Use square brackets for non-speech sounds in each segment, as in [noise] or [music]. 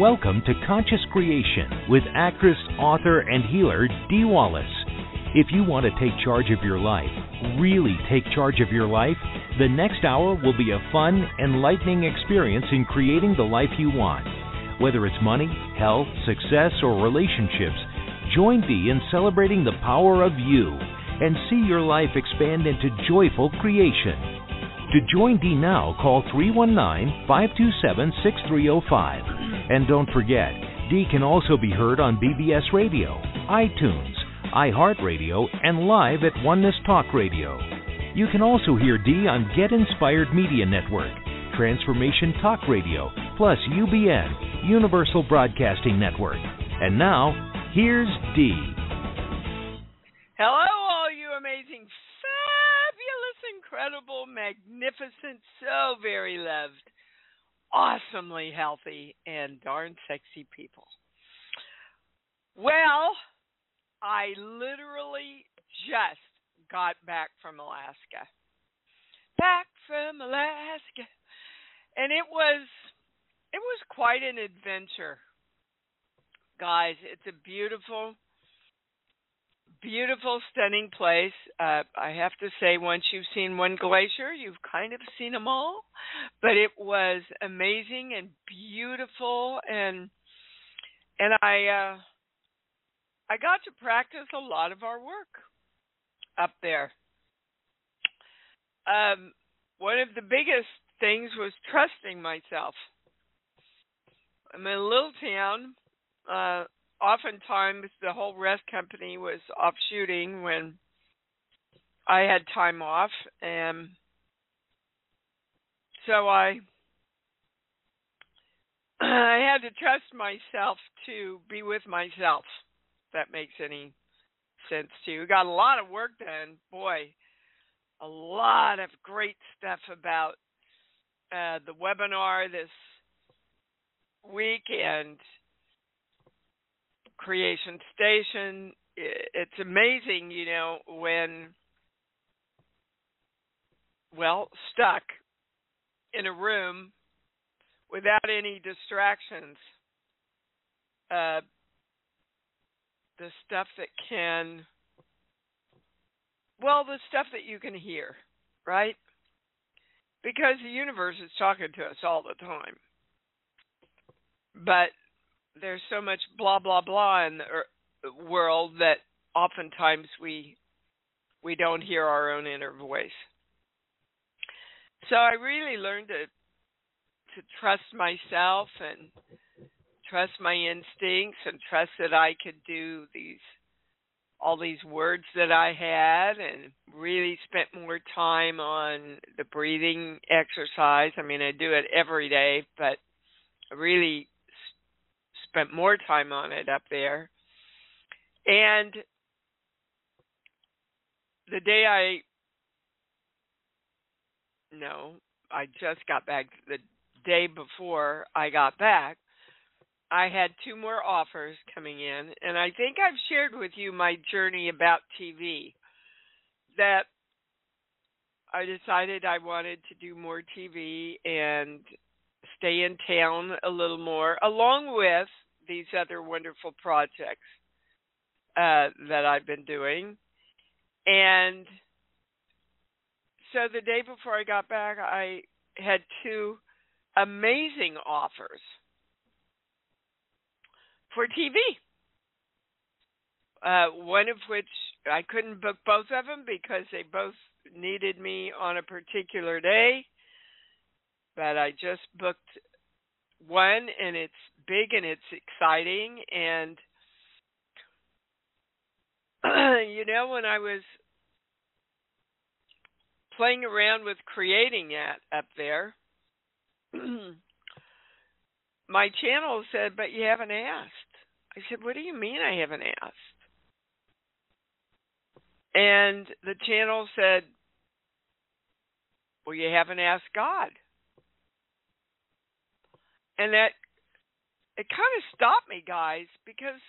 Welcome to Conscious Creation with actress, author, and healer Dee Wallace. If you want to take charge of your life, really take charge of your life, the next hour will be a fun, enlightening experience in creating the life you want. Whether it's money, health, success, or relationships, join Dee in celebrating the power of you and see your life expand into joyful creation. To join Dee now, call 319 527 6305. And don't forget, Dee can also be heard on BBS Radio, iTunes, iHeartRadio, and live at Oneness Talk Radio. You can also hear Dee on Get Inspired Media Network, Transformation Talk Radio, plus UBN, Universal Broadcasting Network. And now, here's Dee. Hello, all you amazing, fabulous, incredible, magnificent, so very loved, awesomely healthy, and darn sexy people. Well, I literally just got back from Alaska. Back from Alaska. And it was it was quite an adventure. Guys, it's a beautiful beautiful stunning place. Uh I have to say once you've seen one glacier, you've kind of seen them all. But it was amazing and beautiful and and I uh I got to practice a lot of our work up there. Um, one of the biggest things was trusting myself. I'm in a little town. Uh, oftentimes, the whole rest company was off shooting when I had time off, and so I [clears throat] I had to trust myself to be with myself that makes any sense to you. Got a lot of work done. Boy, a lot of great stuff about uh, the webinar this week and Creation Station. It's amazing, you know, when, well, stuck in a room without any distractions. Uh, the stuff that can well the stuff that you can hear right because the universe is talking to us all the time but there's so much blah blah blah in the world that oftentimes we we don't hear our own inner voice so i really learned to to trust myself and trust my instincts and trust that I could do these all these words that I had and really spent more time on the breathing exercise. I mean, I do it every day, but really spent more time on it up there. And the day I no, I just got back the day before I got back, I had two more offers coming in, and I think I've shared with you my journey about TV. That I decided I wanted to do more TV and stay in town a little more, along with these other wonderful projects uh, that I've been doing. And so the day before I got back, I had two amazing offers for TV. Uh, one of which I couldn't book both of them because they both needed me on a particular day. But I just booked one, and it's big and it's exciting. And [clears throat] you know, when I was playing around with creating that up there. [clears throat] my channel said, but you haven't asked. I said, what do you mean I haven't asked? And the channel said, well, you haven't asked God. And that, it kind of stopped me, guys, because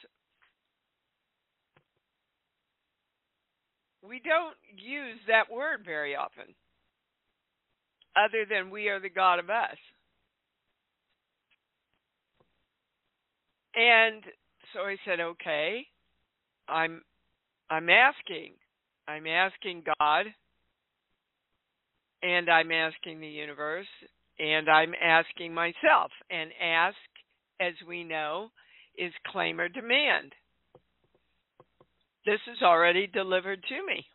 we don't use that word very often, other than we are the God of us. And so I said, "Okay, I'm I'm asking. I'm asking God and I'm asking the universe and I'm asking myself. And ask, as we know, is claim or demand. This is already delivered to me.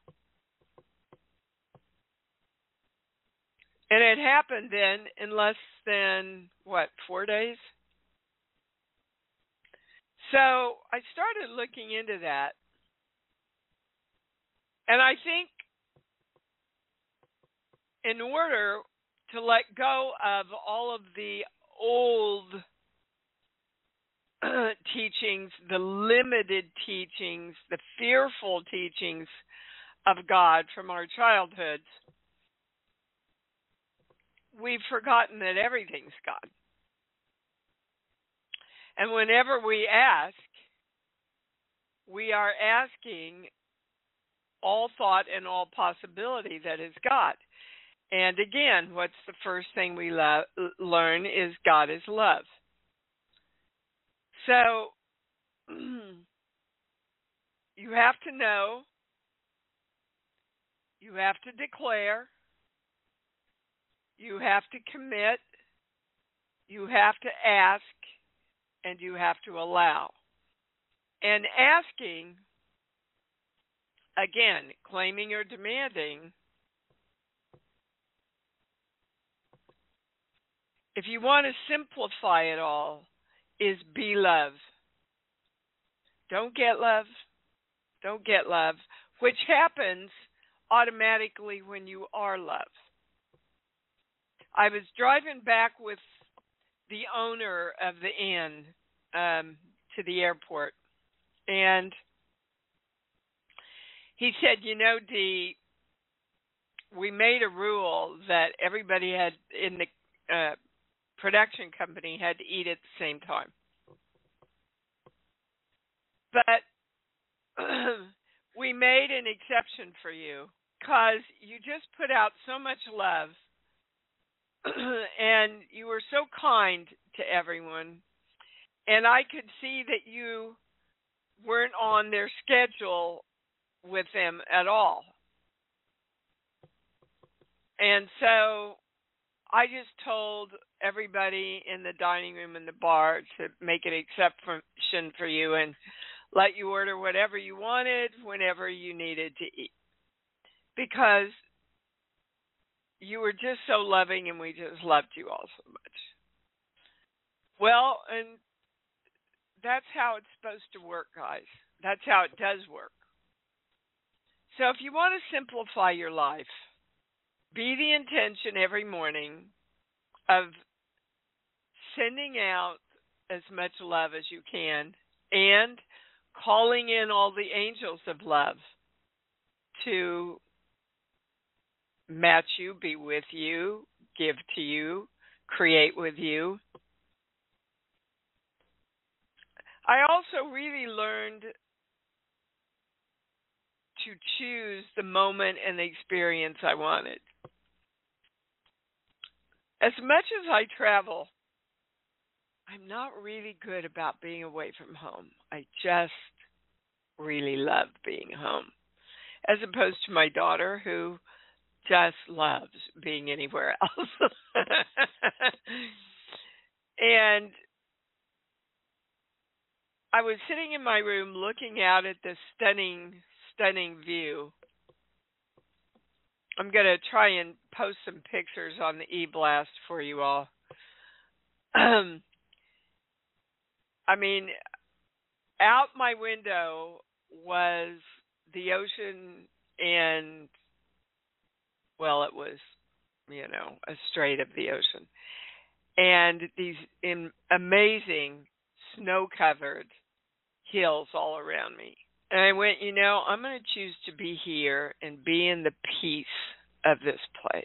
And it happened then in less than, what, four days? So I started looking into that. And I think in order to let go of all of the old [clears throat] teachings, the limited teachings, the fearful teachings of God from our childhoods, we've forgotten that everything's God. And whenever we ask, we are asking all thought and all possibility that is God. And again, what's the first thing we lo- learn is God is love. So [clears throat] you have to know, you have to declare, you have to commit, you have to ask, and you have to allow. And asking, again, claiming or demanding, if you want to simplify it all, is be love. Don't get love. Don't get love, which happens automatically when you are love. I was driving back with the owner of the inn um, to the airport, and he said, "You know, Dee, we made a rule that everybody had in the uh, production company had to eat at the same time. But [clears throat] we made an exception for you because you just put out so much love [clears throat] and you were so kind to everyone. And I could see that you weren't on their schedule with them at all. And so I just told everybody in the dining room and the bar to make an exception for you and let you order whatever you wanted whenever you needed to eat. Because you were just so loving and we just loved you all so much. Well, and that's how it's supposed to work, guys. That's how it does work. So if you want to simplify your life, be the intention every morning of sending out as much love as you can and calling in all the angels of love to match you, be with you, give to you, create with you. I also really learned to choose the moment and the experience I wanted as much as I travel, I'm not really good about being away from home. I just really love being home, as opposed to my daughter who just loves being anywhere [laughs] else. and I was sitting in my room looking out at this stunning, stunning view I'm to try and post some pictures on the e-blast for you all. [clears throat] I mean, out my window was the ocean and well, it was you know a strait of the ocean, and these in amazing snow-covered hills all around me. And I went, you know, I'm going to choose to be here and be in the peace of this place.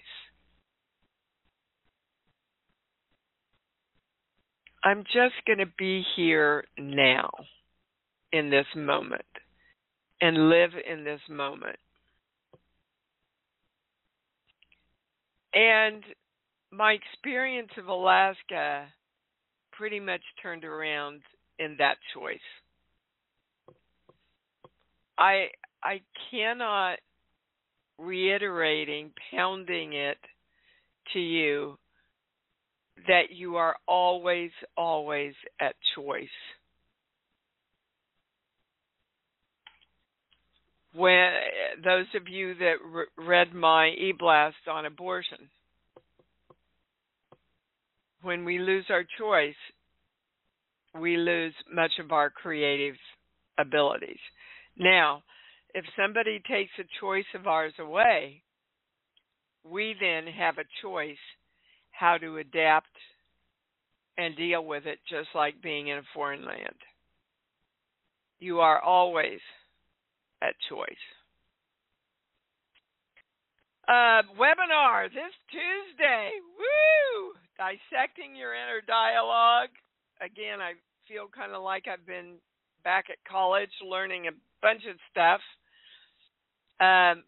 I'm just going to be here now in this moment and live in this moment. And my experience of Alaska pretty much turned around in that choice. I I cannot reiterating, pounding it to you that you are always, always at choice. When those of you that re- read my e-blast on abortion, when we lose our choice, we lose much of our creative abilities. Now, if somebody takes a choice of ours away, we then have a choice how to adapt and deal with it, just like being in a foreign land. You are always at choice. Uh, webinar this Tuesday. Woo! Dissecting your inner dialogue. Again, I feel kind of like I've been back at college learning a bunch of stuff. Um,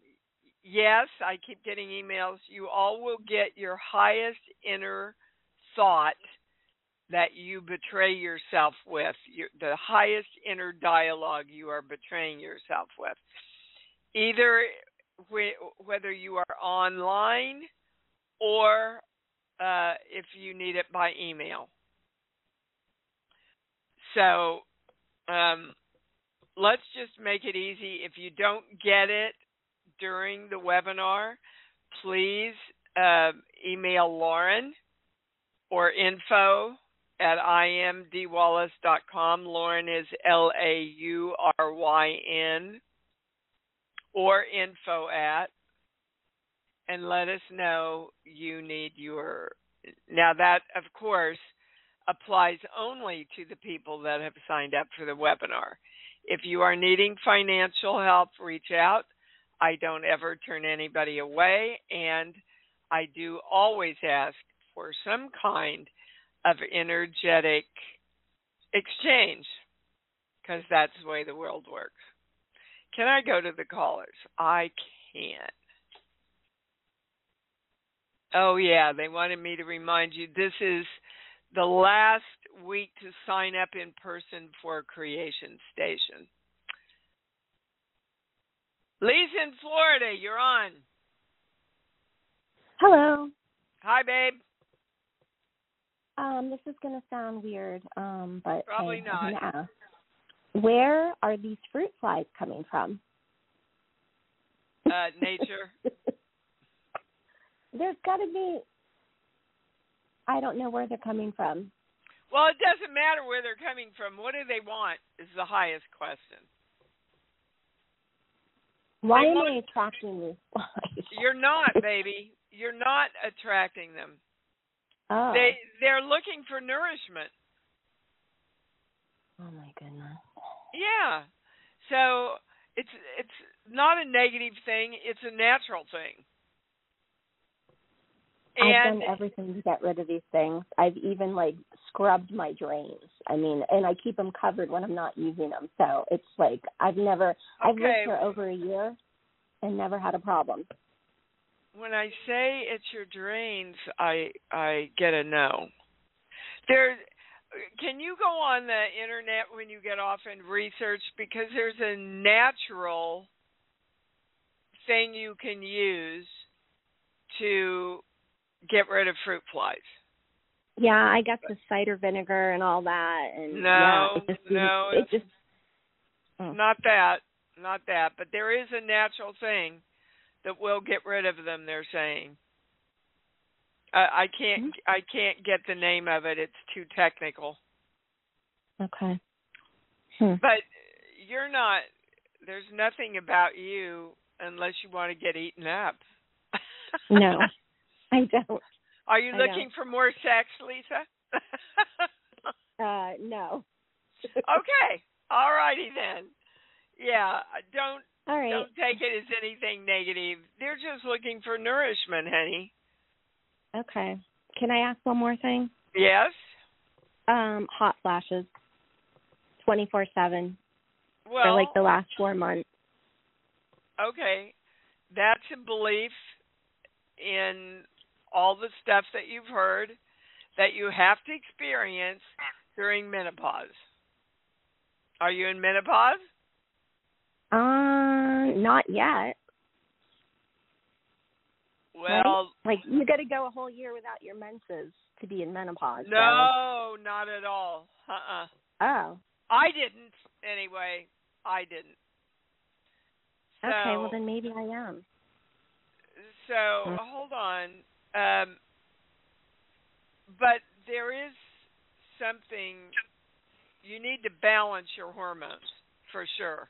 yes, I keep getting emails. You all will get your highest inner thought that you betray yourself with, your, the highest inner dialogue you are betraying yourself with. Either wh- whether you are online or uh, if you need it by email. So um, let's just make it easy. If you don't get it during the webinar, please uh, email Lauryn or info at iamdeewallace.com. Lauryn is L A U R Y N or info at and let us know you need your now that of course applies only to the people that have signed up for the webinar. If you are needing financial help, reach out. I don't ever turn anybody away, and I do always ask for some kind of energetic exchange because that's the way the world works. Can I go to the callers? I can't. Oh, yeah, they wanted me to remind you this is the last week to sign up in person for Creation Station. Lisa in Florida, you're on. Hello. Hi, babe. Um, this is going to sound weird, um, but probably hey, not. Ask. Where are these fruit flies coming from? Uh, nature. [laughs] There's got to be. I don't know where they're coming from. Well, it doesn't matter where they're coming from. What do they want? Is the highest question. Why They am I attracting these? [laughs] You're not, [laughs] baby. You're not attracting them. Oh. They they're looking for nourishment. oh my goodness. Yeah. So it's it's not a negative thing. It's a natural thing. I've done everything to get rid of these things. I've even like scrubbed my drains. I mean, and I keep them covered when I'm not using them. So it's like I've never. I've lived Okay. here over a year and never had a problem. when I say it's your drains, I I get a no. There, can you go on the internet when you get off and research because there's a natural thing you can use to get rid of fruit flies. Yeah, I got the cider vinegar and all that, and No, yeah, it just no, it just Mm. Not that, not that, but there is a natural thing that will get rid of them. They're saying. I, I can't. I can't get the name of it. It's too technical. okay. Hmm. But you're not. There's nothing about you unless you want to get eaten up. [laughs] No, I don't. Are you I looking for more sex, Lisa? [laughs] Uh, no. okay. All righty then. Yeah. Don't All right. don't take it as anything negative. They're just looking for nourishment, honey. Okay. Can I ask one more thing? Yes. Um, hot flashes, twenty four seven Well, for like the last four months. okay. That's a belief in all the stuff that you've heard that you have to experience during menopause. Are you in menopause? Uh, not yet. Well, right? like you got to go a whole year without your menses to be in menopause. No, so. not at all. Uh-uh. Oh. I didn't anyway. I didn't. So, okay, well then maybe I am. So hmm. hold on. Um, but there is something you need to balance your hormones for sure.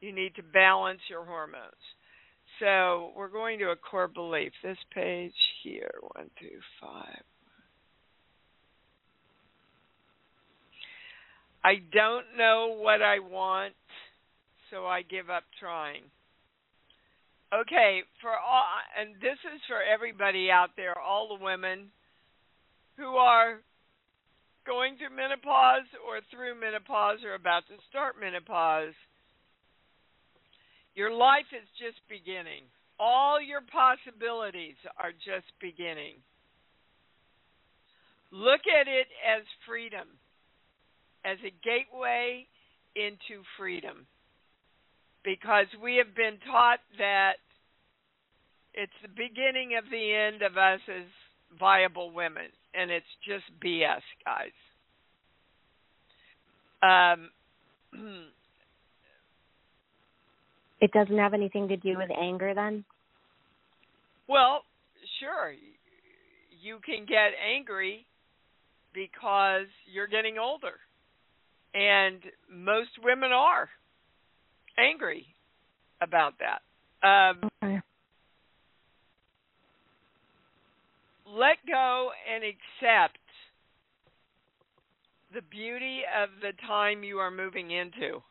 You need to balance your hormones. So we're going to a core belief. This page here, one, two, five. I don't know what I want, so I give up trying. Okay, for all, and this is for everybody out there, all the women who are going through menopause or through menopause or about to start menopause your life is just beginning. All your possibilities are just beginning. Look at it as freedom, as a gateway into freedom. Because we have been taught that it's the beginning of the end of us as viable women, and it's just BS, guys. Um, [clears throat] It doesn't have anything to do with anger then? Well, sure. You can get angry because you're getting older. And most women are angry about that. Um, okay. Let go and accept the beauty of the time you are moving into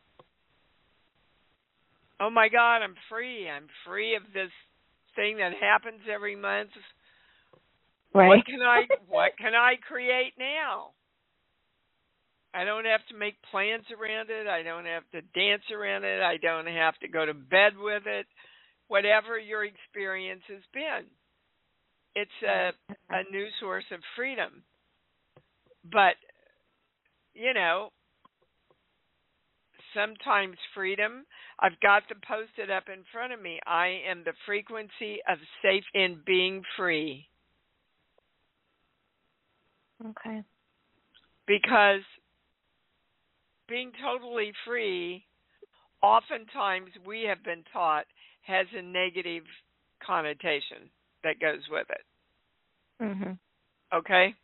oh my God, I'm free. I'm free of this thing that happens every month. Right. What can I what can I create now? I don't have to make plans around it. I don't have to dance around it. I don't have to go to bed with it. Whatever your experience has been. It's a a new source of freedom. But you know, sometimes freedom. I've got to post it up in front of me. I am the frequency of safe in being free. Okay. Because being totally free, oftentimes we have been taught, has a negative connotation that goes with it. Mhm. Okay?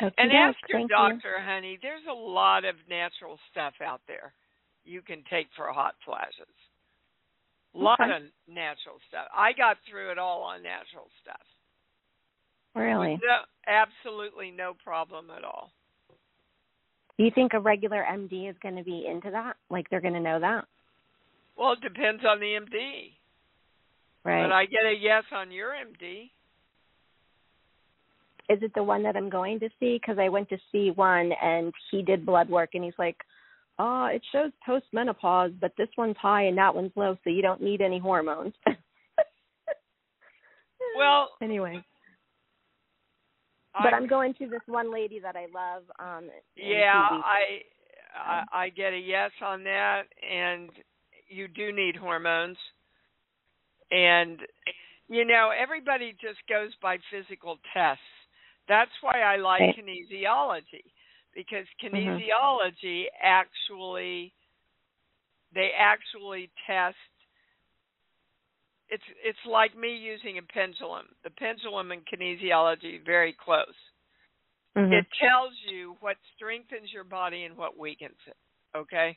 Okay, and ask your doctor, you. honey. There's a lot of natural stuff out there you can take for hot flashes. A lot okay. of natural stuff. I got through it all on natural stuff. Really? No, absolutely no problem at all. Do you think a regular MD is going to be into that? Like they're going to know that? Well, it depends on the MD. Right. But I get a yes on your MD is it the one that I'm going to see? Because I went to see one and he did blood work and he's like, oh, it shows postmenopause, but this one's high and that one's low, so you don't need any hormones. [laughs] well, anyway. But I'm going to this one lady that I love. Um, yeah, I, I I get a yes on that, and you do need hormones, and you know everybody just goes by physical tests that's why I like right. kinesiology because mm-hmm. kinesiology mm-hmm. actually they actually test it's it's like me using a pendulum. The pendulum in kinesiology very close. Mm-hmm. It tells you what strengthens your body and what weakens it. Okay?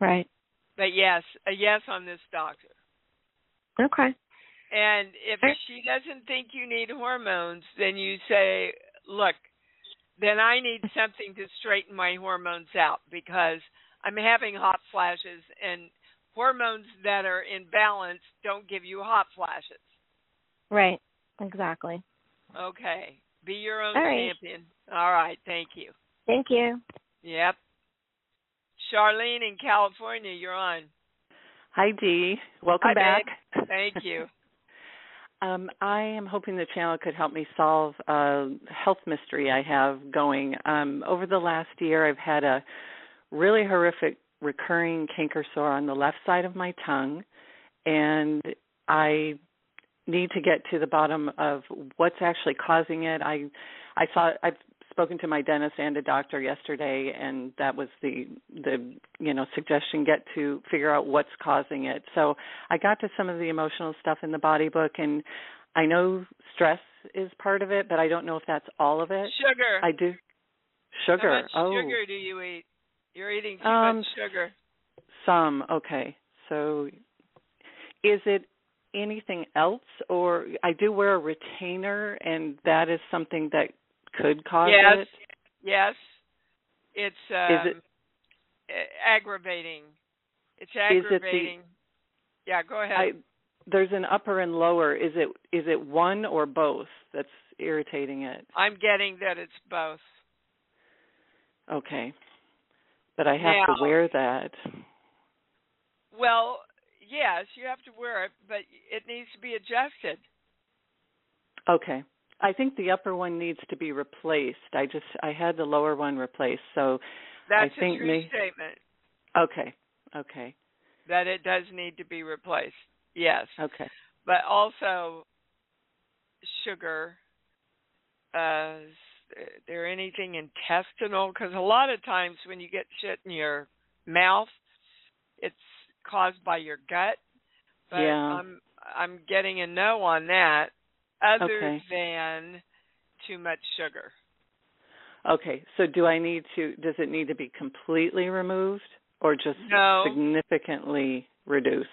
Right. But yes, a yes on this doctor. Okay. And if she doesn't think you need hormones, then you say, look, then I need something to straighten my hormones out because I'm having hot flashes and hormones that are in balance don't give you hot flashes. Right. Exactly. Okay. Be your own All champion. Right. All right. Thank you. Thank you. Yep. Charlene in California, you're on. Hi, Dee. Welcome Hi, back. [laughs] Thank you. Um, I am hoping the channel could help me solve a health mystery I have going. Um, over the last year, I've had a really horrific recurring canker sore on the left side of my tongue, and I need to get to the bottom of what's actually causing it. I I saw I've spoken to my dentist and a doctor yesterday and that was the the you know suggestion get to figure out what's causing it. So i got to some of the emotional stuff in the body book and i know stress is part of it but i don't know if that's all of it. Sugar. I do. Sugar. How much oh. sugar do you eat you're eating too Um, much sugar. some okay. So is it anything else or i do wear a retainer and that is something that could cause yes. it? Yes. It's um, Is it- aggravating. It's it the- aggravating. Yeah go ahead. I there's an upper and lower. Is it is it one or both that's irritating it? i'm getting that it's both. Okay. But I have Now- to wear that. well yes you have to wear it but it needs to be adjusted Okay. I think the upper one needs to be replaced. I just I had the lower one replaced. So that's think a true may- statement okay. Okay. that it does need to be replaced yes Okay. but also sugar uh there anything intestinal because a lot of times when you get shit in your mouth it's caused by your gut but Yeah. i'm i'm getting a no on that other Okay. than too much sugar Okay. So do I need to does it need to be completely removed or just No. significantly reduced?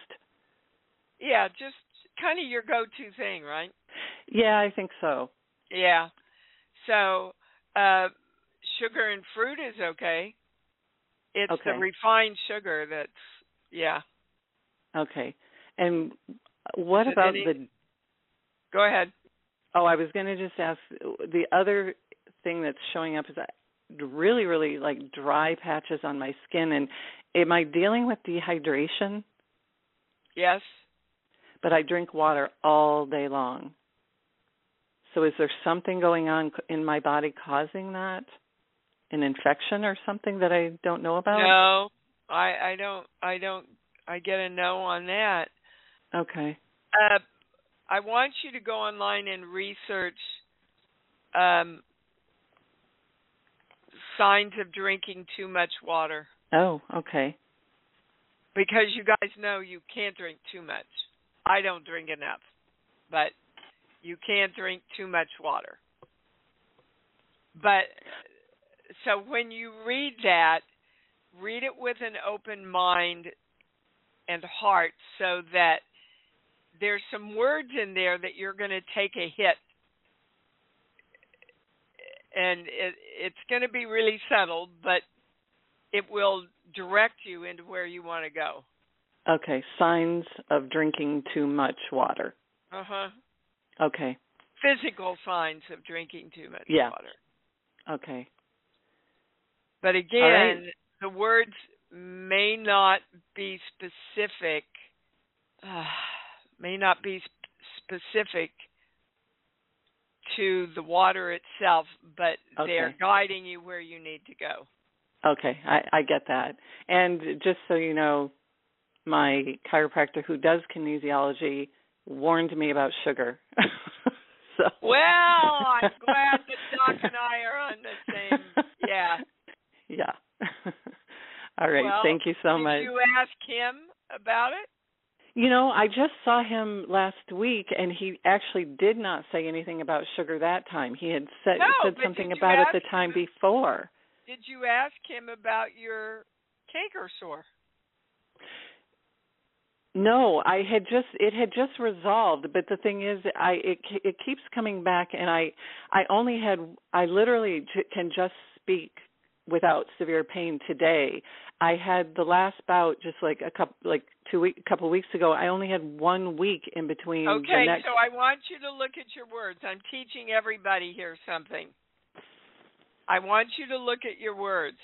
yeah just kind of your go to thing right Yeah, I think so. Yeah. So, uh sugar and fruit is okay. It's the refined sugar that's yeah. Okay. And what Is about any- the Go ahead. Oh, I was going to just ask the other thing that's showing up is really, really like dry patches on my skin. And am I dealing with dehydration? Yes. But I drink water all day long. So is there something going on in my body causing that? An infection or something that I don't know about? No. I I don't I don't I get a no on that. Okay. Uh I want you to go online and research um signs of drinking too much water Oh, okay. because you guys know you can't drink too much. I don't drink enough, but you can't drink too much water. But so when you read that, read it with an open mind and heart so that there's some words in there that you're going to take a hit and it, it's going to be really settled but it will direct you into where you want to go Okay. Signs of drinking too much water. uh-huh Okay. physical signs of drinking too much Yeah. water Okay. but again right. the words may not be specific uh, [sighs] may not be sp- specific to the water itself but they're guiding you where you need to go Okay, I, I get that. And just so you know, my chiropractor who does kinesiology warned me about sugar. [laughs] so well i'm [laughs] glad that doc and i are on the same yeah Yeah. [laughs] All right. Well, Thank you so much. did you ask him about it You know, I just saw him last week, and he actually did not say anything about sugar that time. He had said No, said something about it the time him? before. did you ask him about your canker sore No, I had just it had just resolved, but the thing is, I it it keeps coming back, and I I only had I literally j- can just speak without severe pain today. I had the last bout just like a couple like two week couple weeks ago. I only had one week in between Okay, next. so I want you to look at your words. I'm teaching everybody here something. I want you to look at your words.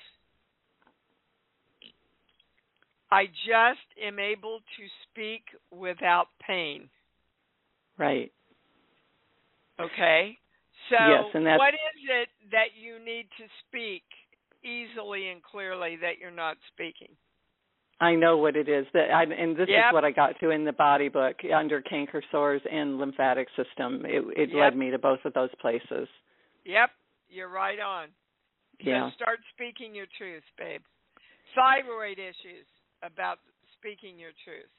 I just am able to speak without pain. Right. Okay. So Yes, and that's- what is it that you need to speak easily and clearly that you're not speaking? I know what it is that I and this Yep. is what I got to in the body book under canker sores and lymphatic system. It it Yep. led me to both of those places. Yep, you're right on. Yeah. So start speaking your truth, babe. Thyroid issues about speaking your truth.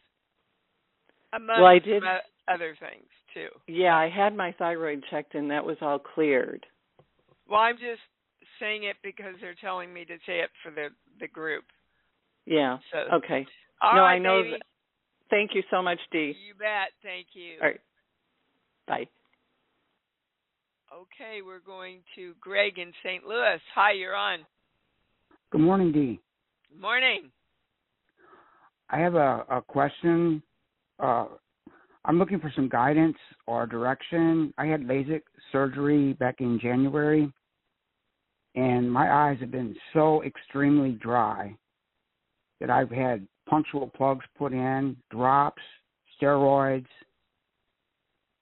Among Well, I did- other things too. Yeah, I had my thyroid checked and that was all cleared. Well, I'm just saying it because they're telling me to say it for the the group. Yeah. So Okay. all no, right, I know baby. that. Thank you so much, Dee. You bet. Thank you. All right. Bye. Okay, we're going to Greg in St. Louis. Hi, you're on. Good morning, Dee. Good morning. I have a, a question. Uh, I'm looking for some guidance or direction. I had LASIK surgery back in January, and my eyes have been so extremely dry that I've had punctal plugs put in, drops, steroids,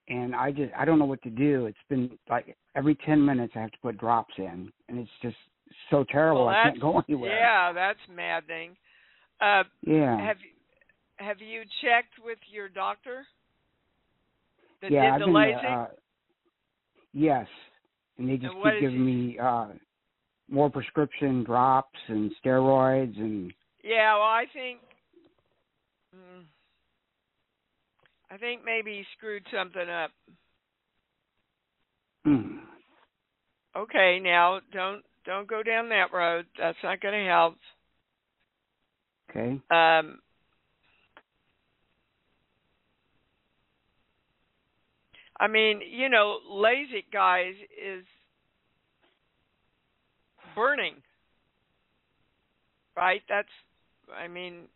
and I just I don't know what to do. It's been like every 10 minutes I have to put drops in, and it's just so terrible. Well, I can't go anywhere. Yeah, that's maddening. Uh, Yeah. have you have you checked with your doctor that yeah, did I've the been? Uh, yes, and they just And keep giving me uh, more prescription drops and steroids and yeah, well, I think mm, I think maybe he screwed something up. mm, Okay, now don't don't go down that road. That's not going to help. Okay. Um, I mean, you know, LASIK guys is burning, right? That's, I mean,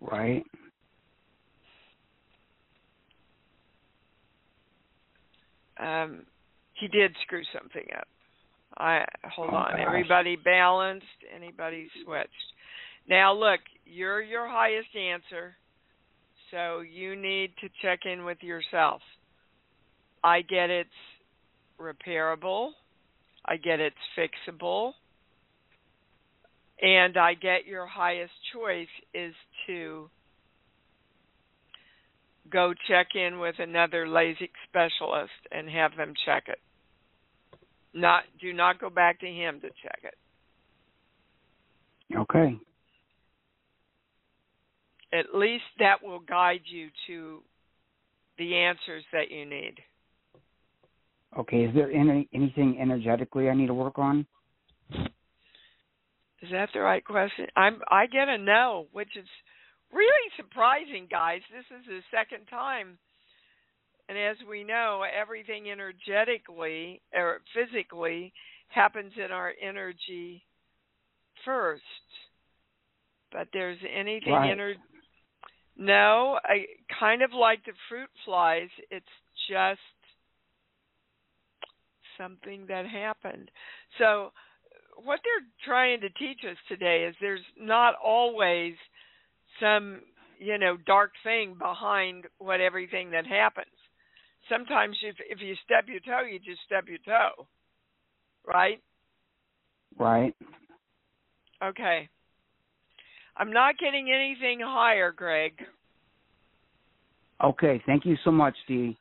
Right. um, he did screw something up. I hold Oh, on. Everybody balanced. Anybody switched. Now look, you're your highest answer, so you need to check in with yourself. I get it's repairable. I get it's fixable. And I get your highest choice is to go check in with another LASIK specialist and have them check it. Not do not go back to him to check it. Okay. At least that will guide you to the answers that you need. Okay. Is there any anything energetically I need to work on? Is that the right question? I'm I get a no, which is really surprising, guys. This is the second time. And as we know, everything energetically or physically happens in our energy first. But there's anything Right. ener- No, I kind of like the fruit flies. It's just something that happened. So what they're trying to teach us today is there's not always some you know dark thing behind what everything that happens sometimes if if you stub your toe you just stub your toe right Right. okay i'm not getting anything higher greg Okay. Thank you so much, Dee.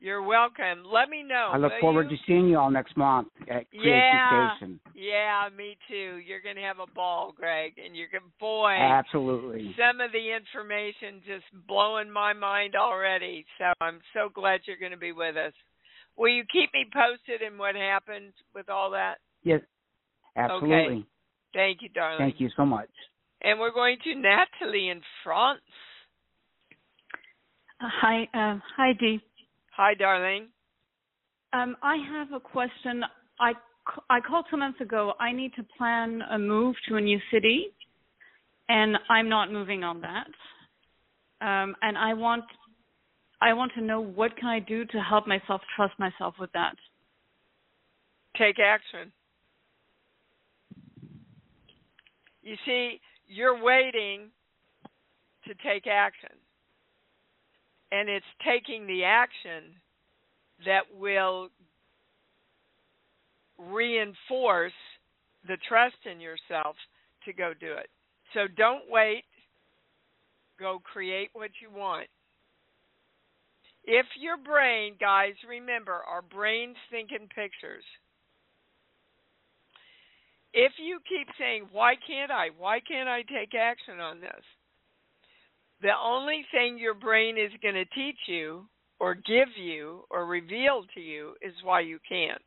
You're welcome let me know I look will forward you? to seeing you all next month at Creation Yeah. Station. yeah me too you're going to have a ball greg and you're going boy Absolutely. some of the information just blowing my mind already. So I'm so glad you're going to be with us. Will you keep me posted in what happens with all that? Yes. Absolutely. Okay. Thank you, darling. Thank you so much. And we're going to Natalie in France. Hi, um, hi, Dee. Hi, darling. Um, I have a question. I, I called two months ago. I need to plan a move to a new city, and I'm not moving on that. Um, and I want I want to know what can I do to help myself trust myself with that. Take action. You see, you're waiting to take action. And it's taking the action that will reinforce the trust in yourself to go do it. So don't wait. Go create what you want. If your brain, guys, remember, our brains think in pictures. If you keep saying, Why can't I? Why can't I take action on this? The only thing your brain is going to teach you, or give you, or reveal to you is why you can't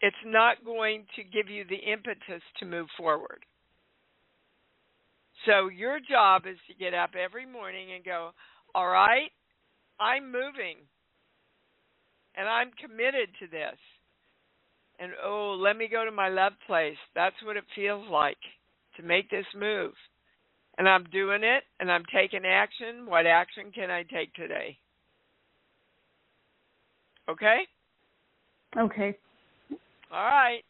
it's not going to give you the impetus to move forward. So your job is to get up every morning and go, All right, I'm moving. And I'm committed to this. And oh, let me go to my love place. That's what it feels like to make this move. And I'm doing it and I'm taking action. What action can I take today? Okay? Okay. All right.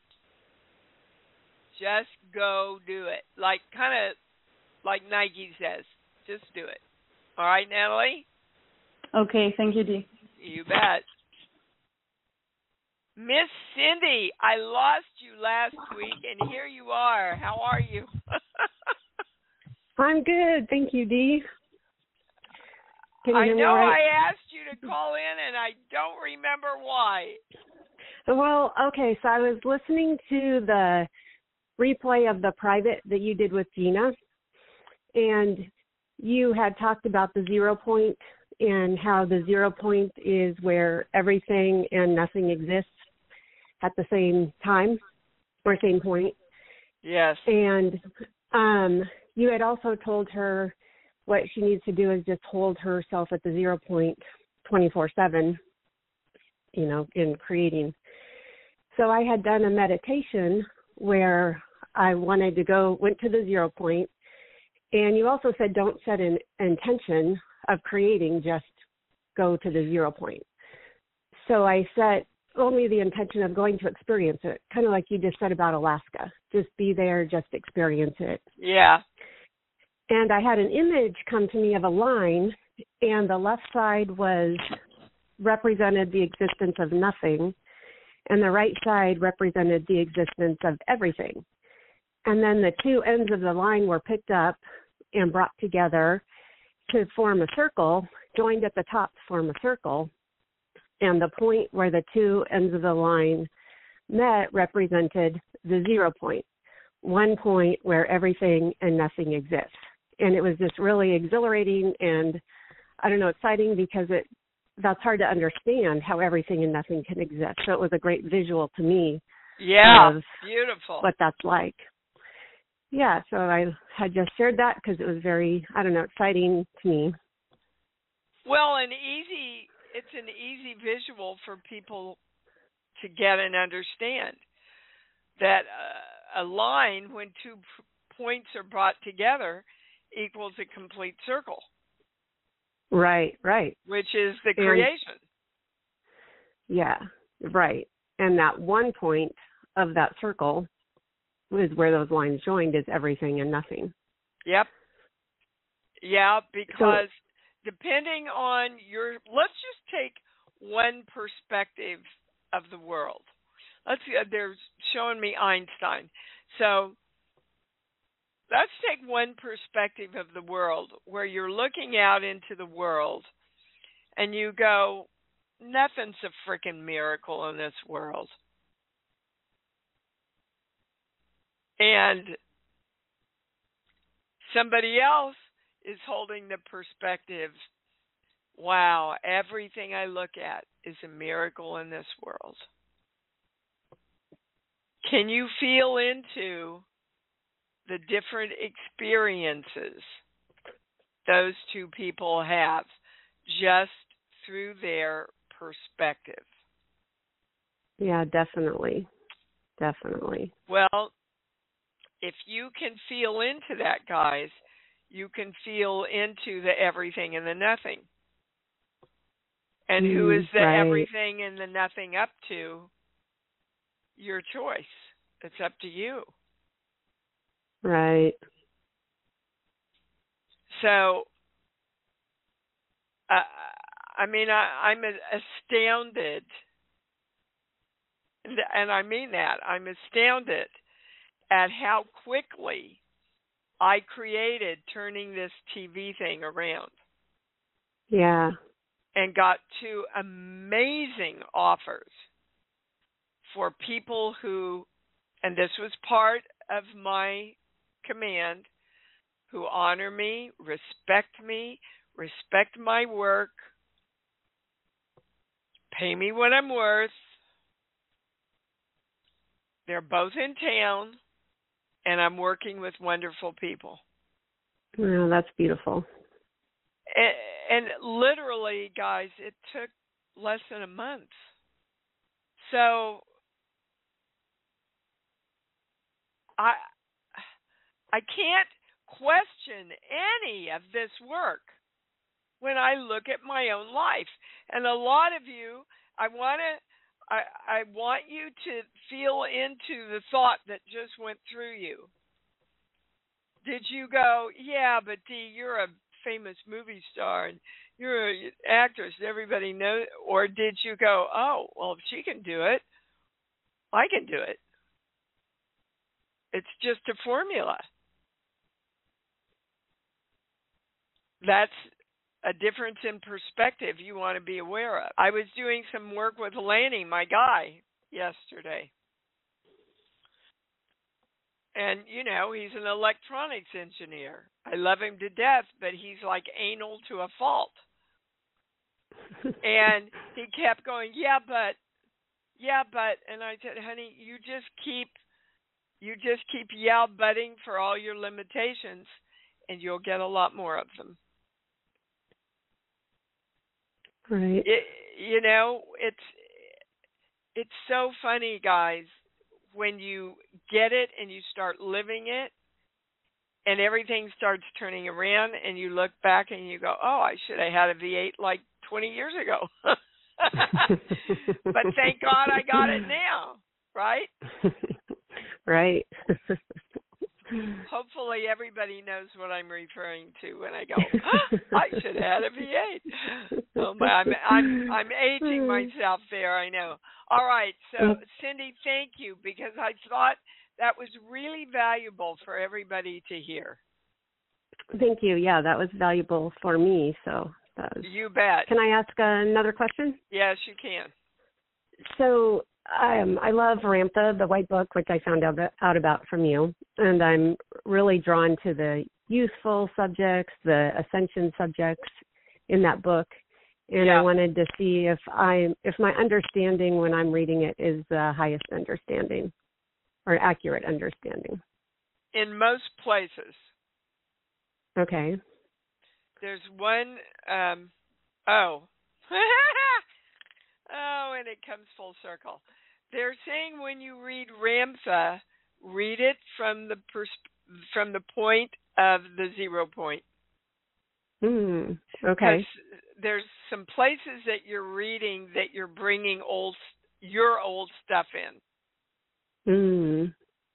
Just go do it. Like kind of like Nike says, just do it. All right, Natalie? Okay, thank you, Dee. You bet. Miss Cindy, I lost you last week and here you are. How are you? [laughs] I'm good, thank you, Dee. I know right? I asked you to call in and I don't remember why. Well, okay, so I was listening to the replay of the private that you did with Gina, and you had talked about the zero point and how the zero point is where everything and nothing exists at the same time or same point. Yes. And um you had also told her what she needs to do is just hold herself at the zero point 24 7 you know in creating so I had done a meditation where I wanted to go, went to the zero point, and you also said don't set an intention of creating, just go to the zero point. So I set only the intention of going to experience it, kind of like you just said about Alaska. Just be there, just experience it. Yeah. And I had an image come to me of a line, and the left side was represented the existence of nothing, and the right side represented the existence of everything. And then the two ends of the line were picked up and brought together to form a circle, joined at the top to form a circle. And the point where the two ends of the line met represented the zero point, one point where everything and nothing exists. And it was just really exhilarating and I don't know, exciting because it that's hard to understand how everything and nothing can exist. So it was a great visual to me. Yeah, beautiful. What that's like. Yeah, so I had just shared that because it was very, I don't know, exciting to me. Well, an easy, it's an easy visual for people to get and understand that uh, a line, when two points are brought together, equals a complete circle. Right, right. Which is the creation. And, yeah, right. And that one point of that circle is where those lines joined is everything and nothing. Yep. Yeah, because depending on your let's just take one perspective of the world. Let's see, uh, they're showing me Einstein. So let's take one perspective of the world where you're looking out into the world and you go, nothing's a freaking miracle in this world. And somebody else is holding the perspective wow, everything I look at is a miracle in this world. Can you feel into the different experiences those two people have just through their perspective. Yeah, definitely. Definitely. Well, if you can feel into that, guys, you can feel into the everything and the nothing. And mm, who is the right. everything and the nothing up to? Your choice. It's up to you. Right. So uh, I mean, I, I'm astounded, and, and I mean that. I'm astounded at how quickly I created turning this TV thing around. Yeah. And got two amazing offers for people who, and this was part of my command, who honor me, respect me, respect my work, pay me what I'm worth. They're both in town, and I'm working with wonderful people. Oh, that's beautiful. And, and literally, guys, it took less than a month. So I I can't question any of this work when I look at my own life. And a lot of you, I want to I I want you to feel into the thought that just went through you. Did you go, yeah, but Dee, you're a famous movie star and you're an actress, everybody knows, or did you go, oh, well, if she can do it, I can do it. It's just a formula. That's a difference in perspective you want to be aware of. I was doing some work with Lanny, my guy, yesterday. And, you know, he's an electronics engineer. I love him to death, but he's like anal to a fault. and he kept going, Yeah, but, yeah, but. And I said, Honey, you just keep you just keep yeah butting for all your limitations and you'll get a lot more of them. Right. It, you know, it's it's so funny, guys, when you get it and you start living it and everything starts turning around and you look back and you go, "Oh, I should have had a V8 like 20 years ago." [laughs] but thank God I got it now, right? [laughs] right. [laughs] [sighs] Hopefully, everybody knows what I'm referring to when I go. Ah, I should have had a V8. Oh, but I'm I'm I'm aging [laughs] myself there. I know. All right, so oh. Cindy, thank you because I thought that was really valuable for everybody to hear. Thank you. Yeah, that was valuable for me. So that was... you bet. Can I ask another question? Yes, you can. So um, I love Ramtha, the White Book, which I found out, out about from you, and I'm really drawn to the youthful subjects, the ascension subjects in that book, and yeah. I wanted to see if I if my understanding when I'm reading it is the highest understanding or accurate understanding. In most places. Okay. There's one. Um, oh. [laughs] oh, and it comes full circle they're saying when you read Ramtha, read it from the pers- from the point of the zero point. Hmm. Okay. There's some places that you're reading that you're bringing old your old stuff in. Hmm.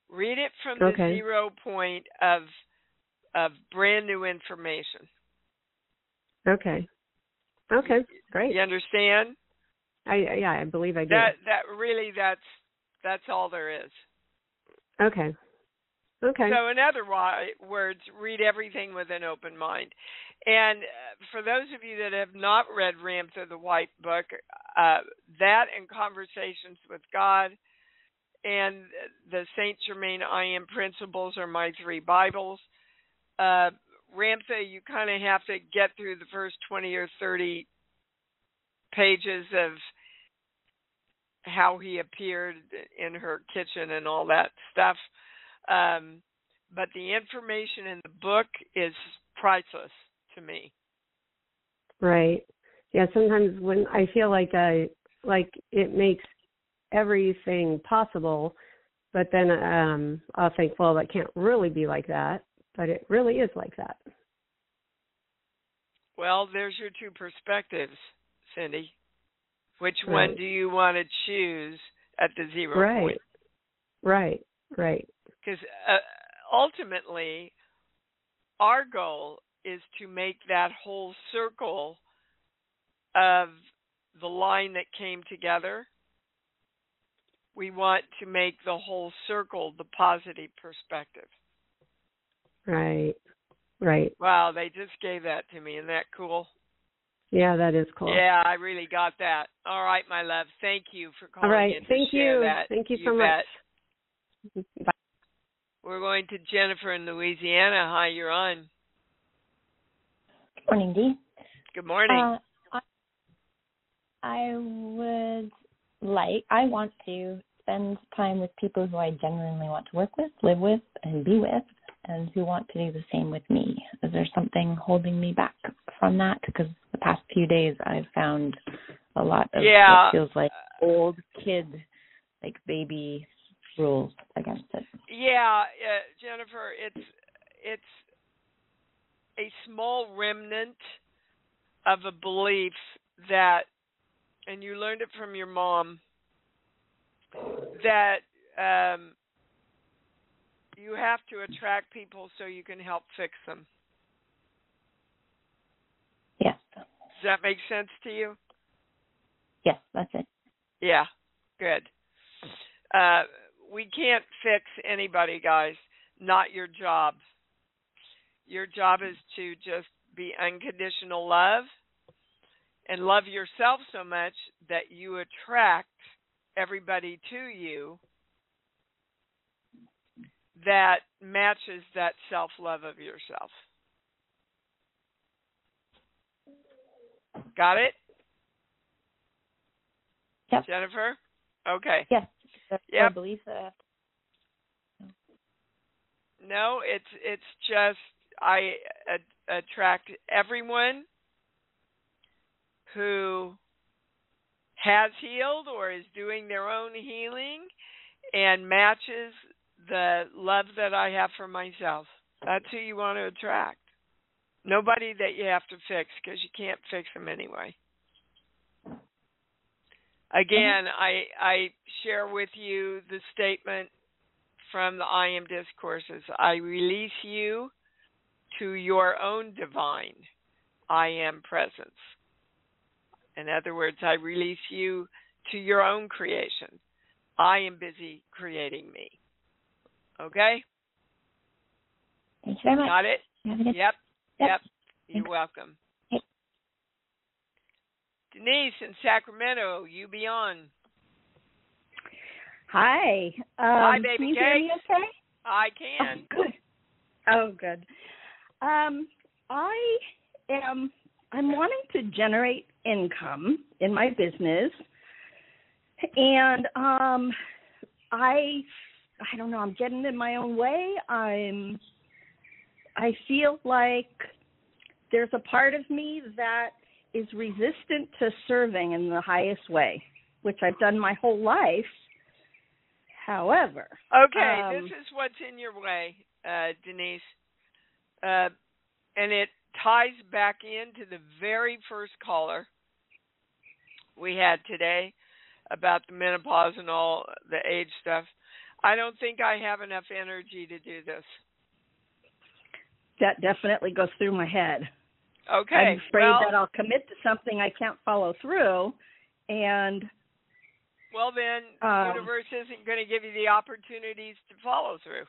Read it from the okay. zero point of of brand new information. Okay. Okay. Great. You understand? I yeah, I believe I do. That that really that's that's all there is. Okay. Okay. So in other words, read everything with an open mind. And uh, for those of you that have not read Ramtha the White Book, uh, that and Conversations with God and the Saint Germain I Am Principles are my three Bibles. Uh, Ramtha, you kind of have to get through the first 20 or 30 pages of how he appeared in her kitchen and all that stuff. Um, but the information in the book is priceless to me. Right. Yeah. Sometimes when I feel like I like it makes everything possible, but then um I'll think, well, that can't really be like that, but it really is like that. Well, there's your two perspectives, Cindy. Which right. one do you want to choose at the zero right. point? Right, right. Because uh, ultimately, our goal is to make that whole circle of the line that came together. We want to make the whole circle the positive perspective. Right. Right. Wow, they just gave that to me. Isn't that cool? Yeah, that is cool. Yeah, I really got that. All right, my love. Thank you for calling All right. in to Thank share you. that. Thank you, you so bet. much. Bye. We're going to Jennifer in Louisiana. Hi, you're on. Good morning, Dee. Good morning. Uh, I, I would like, I want to spend time with people who I genuinely want to work with, live with, and be with, and who want to do the same with me. Is there something holding me back from that? Because the past few days I've found a lot of Yeah. what feels like old kid, like baby rules against it. Yeah, uh, Jennifer, it's it's a small remnant of a belief that, and you learned it from your mom, that um, you have to attract people so you can help fix them. Yes. Does that make sense to you? Yes, that's it. Yeah, good. Uh, we can't fix anybody, guys. Not your job. Your job is to just be unconditional love and love yourself so much that you attract everybody to you that matches that self love of yourself. Got it? Yep. Jennifer? Okay. Yes. Yep. a belief that No, it's it's just I a- attract everyone who has healed or is doing their own healing and matches the love that I have for myself. That's who you want to attract. Nobody that you have to fix because you can't fix them anyway. Again, I I share with you the statement from the I am discourses. I release you to your own divine I am presence. In other words, I release you to your own creation. I am busy creating me. Okay? Thank you very much. Got it? Good Yep. Yep. Yep. You're welcome. Hey. Denise in Sacramento, you be on. Hi. Um, Hi, baby Can you hear me okay? I can. Oh, good. Oh, good. Um, I am. I'm wanting to generate income in my business, and um, I, I don't know. I'm getting in my own way. I'm. I feel like there's a part of me that is resistant to serving in the highest way, which I've done my whole life. However, Okay, Um, this is what's in your way, uh, Denise. Uh, and it ties back into the very first caller we had today about the menopause and all the age stuff. I don't think I have enough energy to do this. that definitely goes through my head. Okay. I'm afraid well, that I'll commit to something I can't follow through, and well then um, the universe isn't going to give you the opportunities to follow through.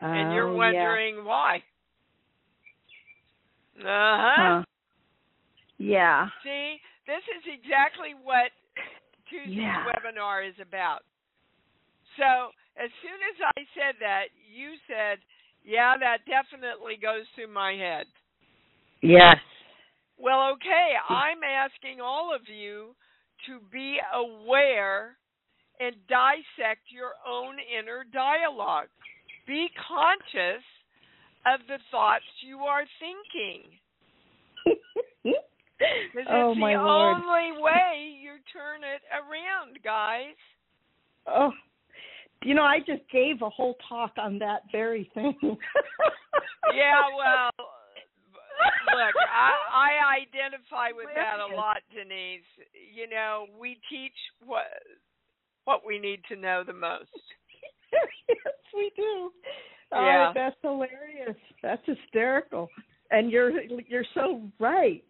and you're oh, wondering why. Uh yeah. huh. Huh. Yeah. See, this is exactly what Tuesday's Yeah. webinar is about. So, as soon as I said that, you said, Yeah, that definitely goes through my head. Yes. Well, okay, I'm asking all of you to be aware and dissect your own inner dialogue. Be conscious of the thoughts you are thinking. [laughs] Because oh it's my the lord. only way you turn it around, guys. Oh. You know, I just gave a whole talk on that very thing. [laughs] Yeah, well, look, I, I identify with that a lot, Denise. You know, we teach what what we need to know the most. yes, we do. Oh, yeah. Oh, that's hilarious. That's hysterical. And you're you're so right.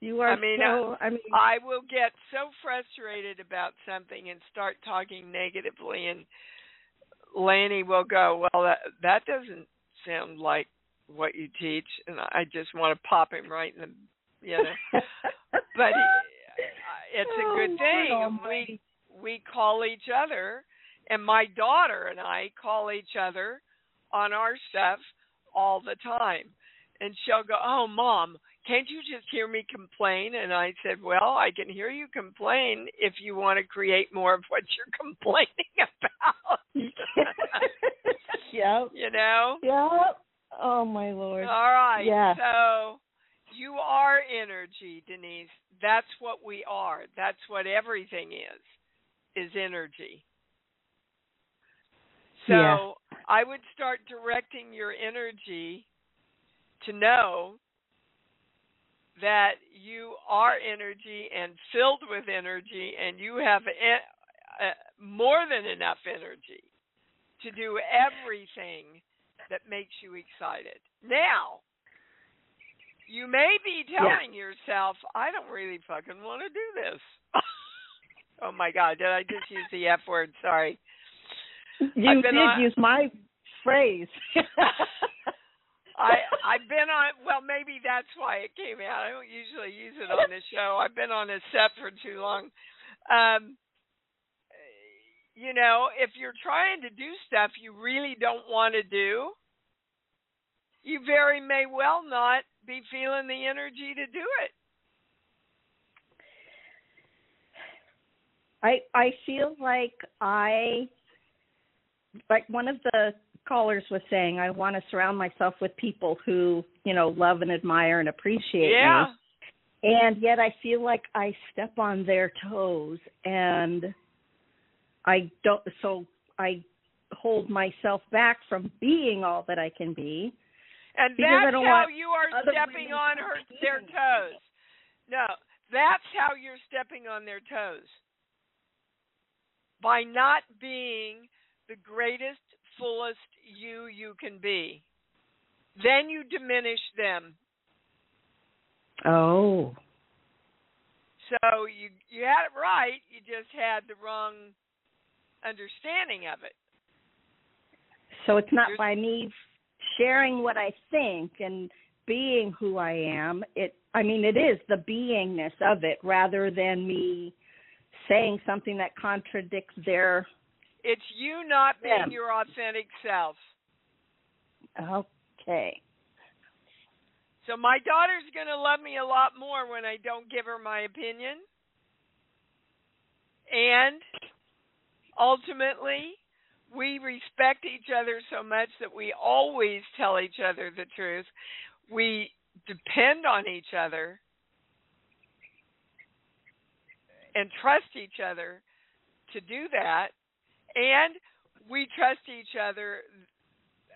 You are I mean, so. I mean, I will get so frustrated about something and start talking negatively, and Lanny will go, "Well, that that doesn't sound like what you teach," and I just want to pop him right in the, you know. [laughs] but he, it's a oh, good Oh, thing. Lord We we call each other, and my daughter and I call each other on our stuff all the time. And she'll go, "Oh, mom, can't you just hear me complain?" And I said, "Well, I can hear you complain if you want to create more of what you're [laughs] complaining about." [laughs] yep. [laughs] you know? Yep. Oh my lord. All right. Yeah. So you are energy, Denise. That's what we are. That's what everything is. Is energy. So Yeah. I would start directing your energy to know that you are energy and filled with energy and you have e- uh, more than enough energy to do everything that makes you excited. Now, you may be telling yourself, I don't really fucking want to do this. [laughs] oh my God, did I just use the F word? Sorry. You did on- use my phrase. [laughs] I I've been on well maybe that's why it came out. I don't usually use it on the show. I've been on a set for too long. Um you know, if you're trying to do stuff you really don't want to do, you very may well not be feeling the energy to do it. I I feel like I like one of the callers was saying I want to surround myself with people who, you know, love and admire and appreciate yeah. me. And yet I feel like I step on their toes and I don't so I hold myself back from being all that I can be. And that's how you are stepping on her their toes. No, that's how you're stepping on their toes. By not being the greatest, fullest you you can be. Then you diminish them. Oh. So you you had it right, you just had the wrong understanding of it. So it's not You're- by me sharing what I think and being who I am. It I mean it is the beingness of it rather than me saying something that contradicts their It's you not being Them. your authentic self. okay. So my daughter's going to love me a lot more when I don't give her my opinion. And ultimately, we respect each other so much that we always tell each other the truth. We depend on each other and trust each other to do that. And we trust each other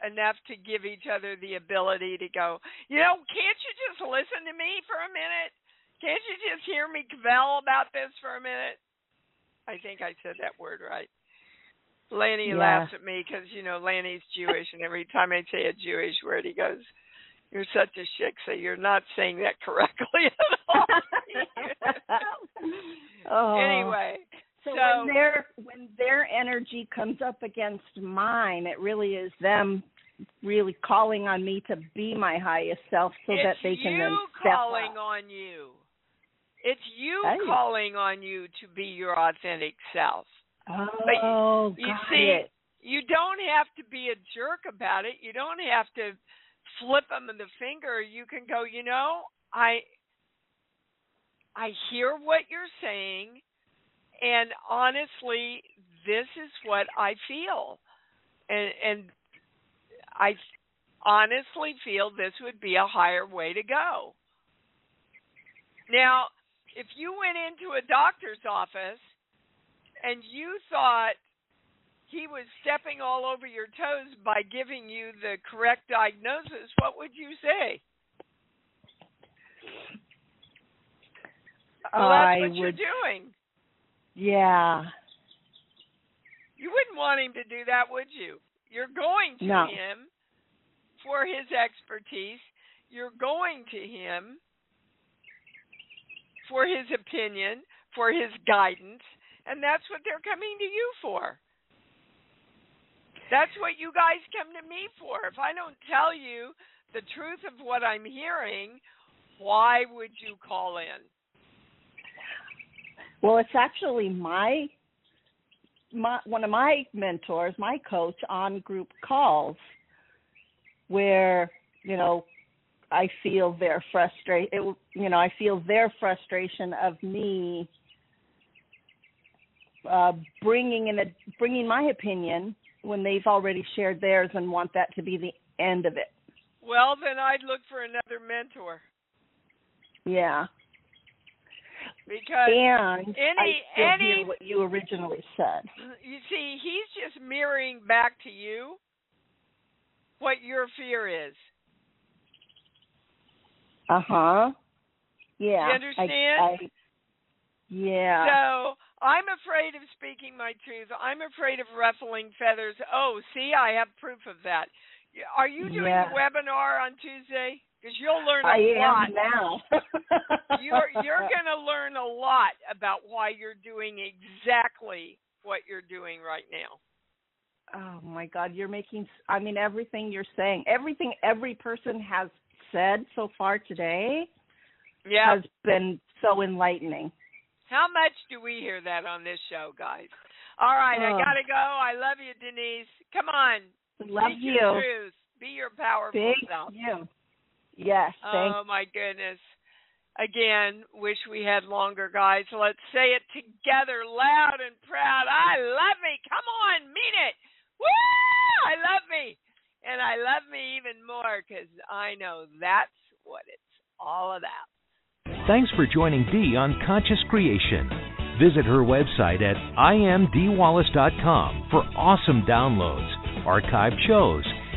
enough to give each other the ability to go, you know, can't you just listen to me for a minute? Can't you just hear me cavell about this for a minute? I think I said that word right. Lanny Yeah. laughs at me because you know Lanny's Jewish, and every time I say a Jewish word, he goes, "You're such a shiksa. You're not saying that correctly at all." [laughs] [laughs] oh. anyway, So, So- when their when their energy comes up against mine, it really is them really calling on me to be my highest self so it's that they can then step calling up. on you. It's you Hey. calling on you to be your authentic self. Oh, you got see, it. You don't have to be a jerk about it. You don't have to flip them in the finger. You can go, you know, I I hear what you're saying and honestly, this is what I feel. And and I honestly feel this would be a higher way to go. Now, if you went into a doctor's office and you thought he was stepping all over your toes by giving you the correct diagnosis, what would you say? Well, that's I what you're would, doing. Yeah. You wouldn't want him to do that, would you? You're going to No. him for his expertise. You're going to him for his opinion, for his guidance, and that's what they're coming to you for. That's what you guys come to me for. If I don't tell you the truth of what I'm hearing, why would you call in? Well, it's actually my my one of my mentors, my coach on group calls where, you know, I feel their frustration. You know, I feel their frustration of me uh, bringing in a bringing my opinion when they've already shared theirs and want that to be the end of it. Well, then I'd look for another mentor. Yeah. Because and any I any hear what you originally said. You see, he's just mirroring back to you what your fear is. Uh huh. Yeah. You understand? I, I, yeah. So I'm afraid of speaking my truth. I'm afraid of ruffling feathers. Oh, see, I have proof of that. Are you doing yeah. a webinar on Tuesday? Because you'll learn a I lot now. [laughs] you're you're going to learn a lot about why you're doing exactly what you're doing right now. Oh my God, you're making. I mean, everything you're saying, everything every person has said so far today, yeah. has been so enlightening. How much do we hear that on this show, guys? All right, oh. I gotta go. I love you, Denise. Come on. Love Speak you. Your truth. Be your powerful Thank self. you. Yes. Oh, thank oh my goodness. Again, wish we had longer, guys. Let's say it together, loud and proud. I love me. Come on, mean it. Woo! I love me. And I love me even more because I know that's what it's all about. Thanks for joining Dee on Conscious Creation. Visit her website at iamdeewallace.com for awesome downloads, archived shows,